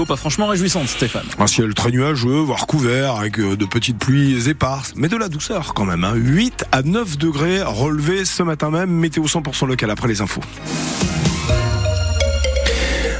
météo pas franchement réjouissante, Stéphane. Un ciel très nuageux, voire couvert, avec euh, de petites pluies éparses, mais de la douceur quand même. 8 hein. à 9 degrés relevés ce matin même. Météo 100% local après les infos.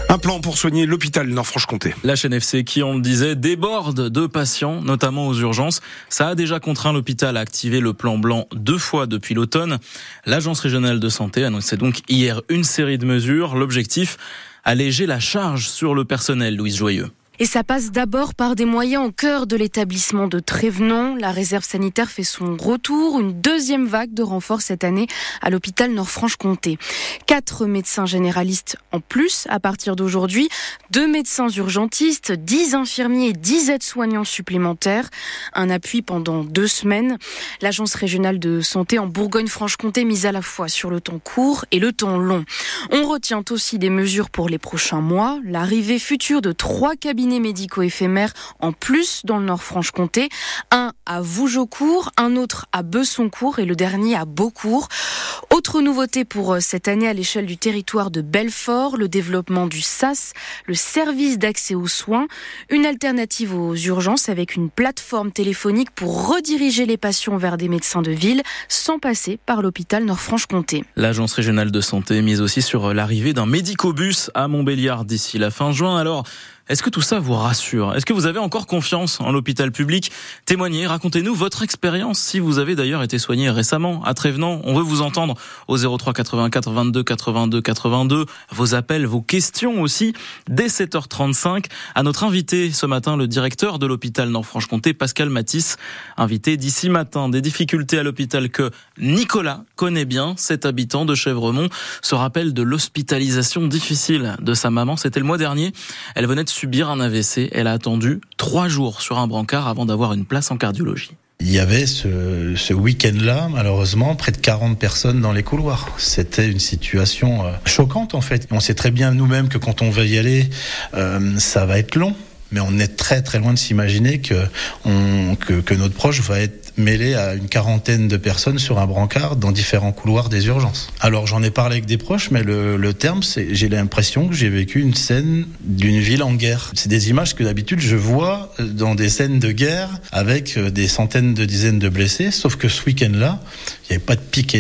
Un plan pour soigner l'hôpital Nord-Franche-Comté. La chaîne FC, qui on le disait, déborde de patients, notamment aux urgences. Ça a déjà contraint l'hôpital à activer le plan blanc deux fois depuis l'automne. L'agence régionale de santé annonçait donc hier une série de mesures. L'objectif, alléger la charge sur le personnel, Louise Joyeux. Et ça passe d'abord par des moyens au cœur de l'établissement de Trévenant. La réserve sanitaire fait son retour. Une deuxième vague de renfort cette année à l'hôpital Nord-Franche-Comté. Quatre médecins généralistes en plus à partir d'aujourd'hui. Deux médecins urgentistes, dix infirmiers et dix aides-soignants supplémentaires. Un appui pendant deux semaines. L'agence régionale de santé en Bourgogne-Franche-Comté mise à la fois sur le temps court et le temps long. On retient aussi des mesures pour les prochains mois. L'arrivée future de trois cabinets médicaux éphémères en plus dans le Nord-Franche-Comté. Un à Vougeaucourt, un autre à Besoncourt et le dernier à Beaucourt. Autre nouveauté pour euh, cette année à l'échelle du territoire de Belfort, le développement du SAS, le service d'accès aux soins, une alternative aux urgences avec une plateforme téléphonique pour rediriger les patients vers des médecins de ville sans passer par l'hôpital Nord-Franche-Comté. L'agence régionale de santé mise aussi sur l'arrivée d'un médicobus à Montbéliard d'ici la fin juin. Alors, est-ce que tout ça vous rassure? Est-ce que vous avez encore confiance en l'hôpital public? Témoignez, racontez-nous votre expérience si vous avez d'ailleurs été soigné récemment à Trévenant. On veut vous entendre au 03 84 22 82 82. Vos appels, vos questions aussi dès 7h35 à notre invité ce matin, le directeur de l'hôpital Nord-Franche-Comté, Pascal Matisse, invité d'ici matin des difficultés à l'hôpital que Nicolas connaît bien. Cet habitant de Chèvremont se rappelle de l'hospitalisation difficile de sa maman. C'était le mois dernier. Elle venait de subir un AVC. Elle a attendu trois jours sur un brancard avant d'avoir une place en cardiologie. Il y avait ce, ce week-end-là, malheureusement, près de 40 personnes dans les couloirs. C'était une situation euh, choquante, en fait. On sait très bien nous-mêmes que quand on va y aller, euh, ça va être long. Mais on est très très loin de s'imaginer que, que notre proche va être mêlé à une quarantaine de personnes sur un brancard dans différents couloirs des urgences. Alors j'en ai parlé avec des proches, mais le, terme, c'est j'ai l'impression que j'ai vécu une scène d'une ville en guerre. C'est des images que d'habitude je vois dans des scènes de guerre avec euh, des centaines de dizaines de blessés, sauf que ce week-end-là, il n'y avait pas de pic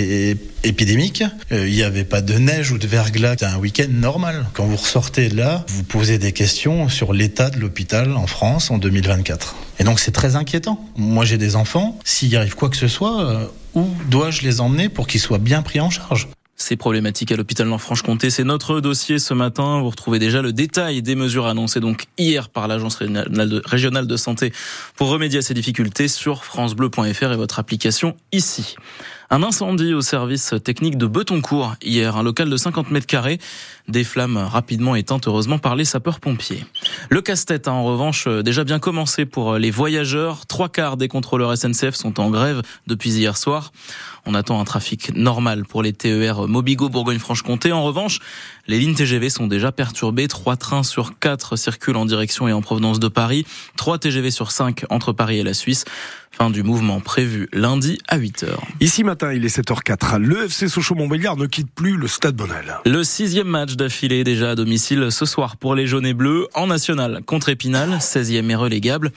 épidémique, euh, il n'y avait pas de neige ou de verglas. C'était un week-end normal. Quand vous ressortez là, vous posez des questions sur l'état de l'hôpital en France en 2024. Et donc c'est très inquiétant. Moi j'ai des enfants, s'il arrive quoi que ce soit, euh, où dois-je les emmener pour qu'ils soient bien pris en charge? Ces problématiques à l'hôpital Nord-Franche-Comté. C'est notre dossier ce matin. Vous retrouvez déjà le détail des mesures annoncées donc hier par l'agence régionale de santé pour remédier à ces difficultés sur francebleu.fr et votre application ici. Un incendie au service technique de Betoncourt hier, un local de 50 mètres carrés, des flammes rapidement éteintes heureusement par les sapeurs-pompiers. Le casse-tête a en revanche déjà bien commencé pour les voyageurs. Trois quarts des contrôleurs SNCF sont en grève depuis hier soir. On attend un trafic normal pour les TER Mobigo Bourgogne-Franche-Comté. En revanche, les lignes TGV sont déjà perturbées. Trois trains sur quatre circulent en direction et en provenance de Paris. Trois TGV sur cinq entre Paris et la Suisse. Fin du mouvement prévu lundi à 8h. Ici matin, il est 7h04. Le FC Sochaux-Montbéliard ne quitte plus le Stade Bonal. Le sixième match d'affilée déjà à domicile ce soir pour les jaunes et bleus en national contre Épinal, 16e et relégable.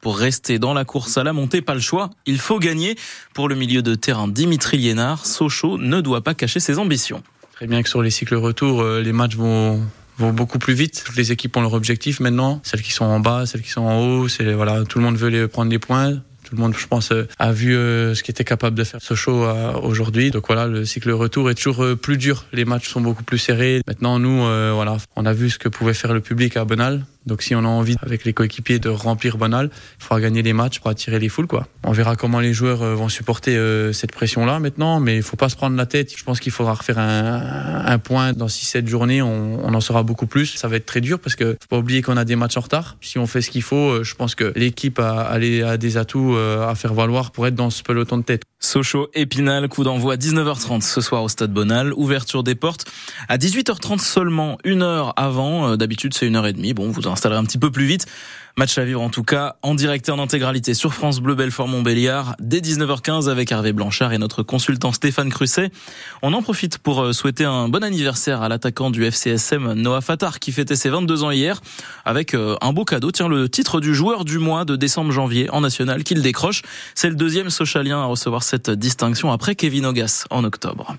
Pour rester dans la course à la montée, pas le choix. Il faut gagner. Pour le milieu de terrain Dimitri Liénard, Sochaux ne doit pas cacher ses ambitions. Très bien que sur les cycles retour, euh, les matchs vont vont beaucoup plus vite. Toutes les équipes ont leur objectif maintenant. Celles qui sont en bas, celles qui sont en haut, c'est voilà, tout le monde veut les prendre des points. Tout le monde, je pense, euh, a vu euh, ce qu'était capable de faire ce show aujourd'hui. Donc voilà, le cycle retour est toujours plus dur. Les matchs sont beaucoup plus serrés. Maintenant, nous, voilà, on a vu ce que pouvait faire le public à Bonal. Donc si on a envie avec les coéquipiers de remplir Bonal, il faudra gagner les matchs pour attirer les foules quoi. On verra comment les joueurs euh, vont supporter euh, cette pression là maintenant, mais il faut pas se prendre la tête. Je pense qu'il faudra refaire un, un point dans 6-7 journées, on, on, en saura beaucoup plus. Ça va être très dur parce que faut pas oublier qu'on a des matchs en retard. Si on fait ce qu'il faut, euh, je pense que l'équipe a, a, des atouts à faire valoir pour être dans ce peloton de tête. Sochaux, Épinal, coup d'envoi 19h30 ce soir au Stade Bonal. Ouverture des portes à 18h30 seulement, une heure avant. Euh, d'habitude, c'est une heure et demie. Bon, vous installerez un petit peu plus vite. Match à vivre en tout cas en direct et en intégralité sur France Bleu Belfort Montbéliard dès 19h15 avec Hervé Blanchard et notre consultant Stéphane Crusset. On en profite pour euh, souhaiter un bon anniversaire à l'attaquant du FCSM Noah Fatar qui fêtait ses 22 ans hier avec euh, un beau cadeau. Tiens, le titre du joueur du mois de décembre-janvier en national qu'il décroche. C'est le deuxième socialien à recevoir cette distinction après Kevin Ogas en octobre.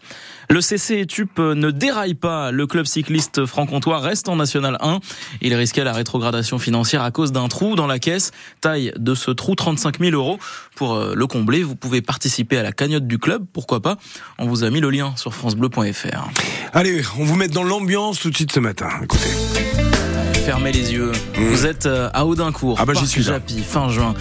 Le CC Tup ne déraille pas. Le club cycliste franc-comtois reste en National 1. Il risquait la rétrogradation financière à cause d'un trou dans la caisse. Taille de ce trou 35 000 euros. Pour euh, le combler, vous pouvez participer à la cagnotte du club. Pourquoi pas On vous a mis le lien sur francebleu.fr. Allez, on vous met dans l'ambiance tout de suite ce matin. Écoutez fermez les yeux. Mmh. Vous êtes euh, à Audincourt, ah bah, j'y suis Japy, fin juin.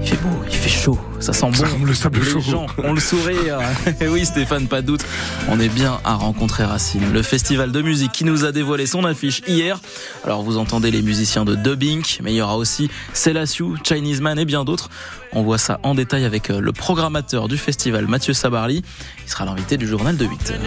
Il fait beau, il fait chaud, ça sent bon. le sable les chaud. gens ont le sourire. Et oui, Stéphane, pas de doute. On est bien à rencontrer Racine, le festival de musique qui nous a dévoilé son affiche hier. Alors vous entendez les musiciens de Dubbing, mais il y aura aussi Celasiu, Chinese Man et bien d'autres. On voit ça en détail avec euh, le programmateur du festival, Mathieu Sabarly. Il sera l'invité du journal de 8 heures.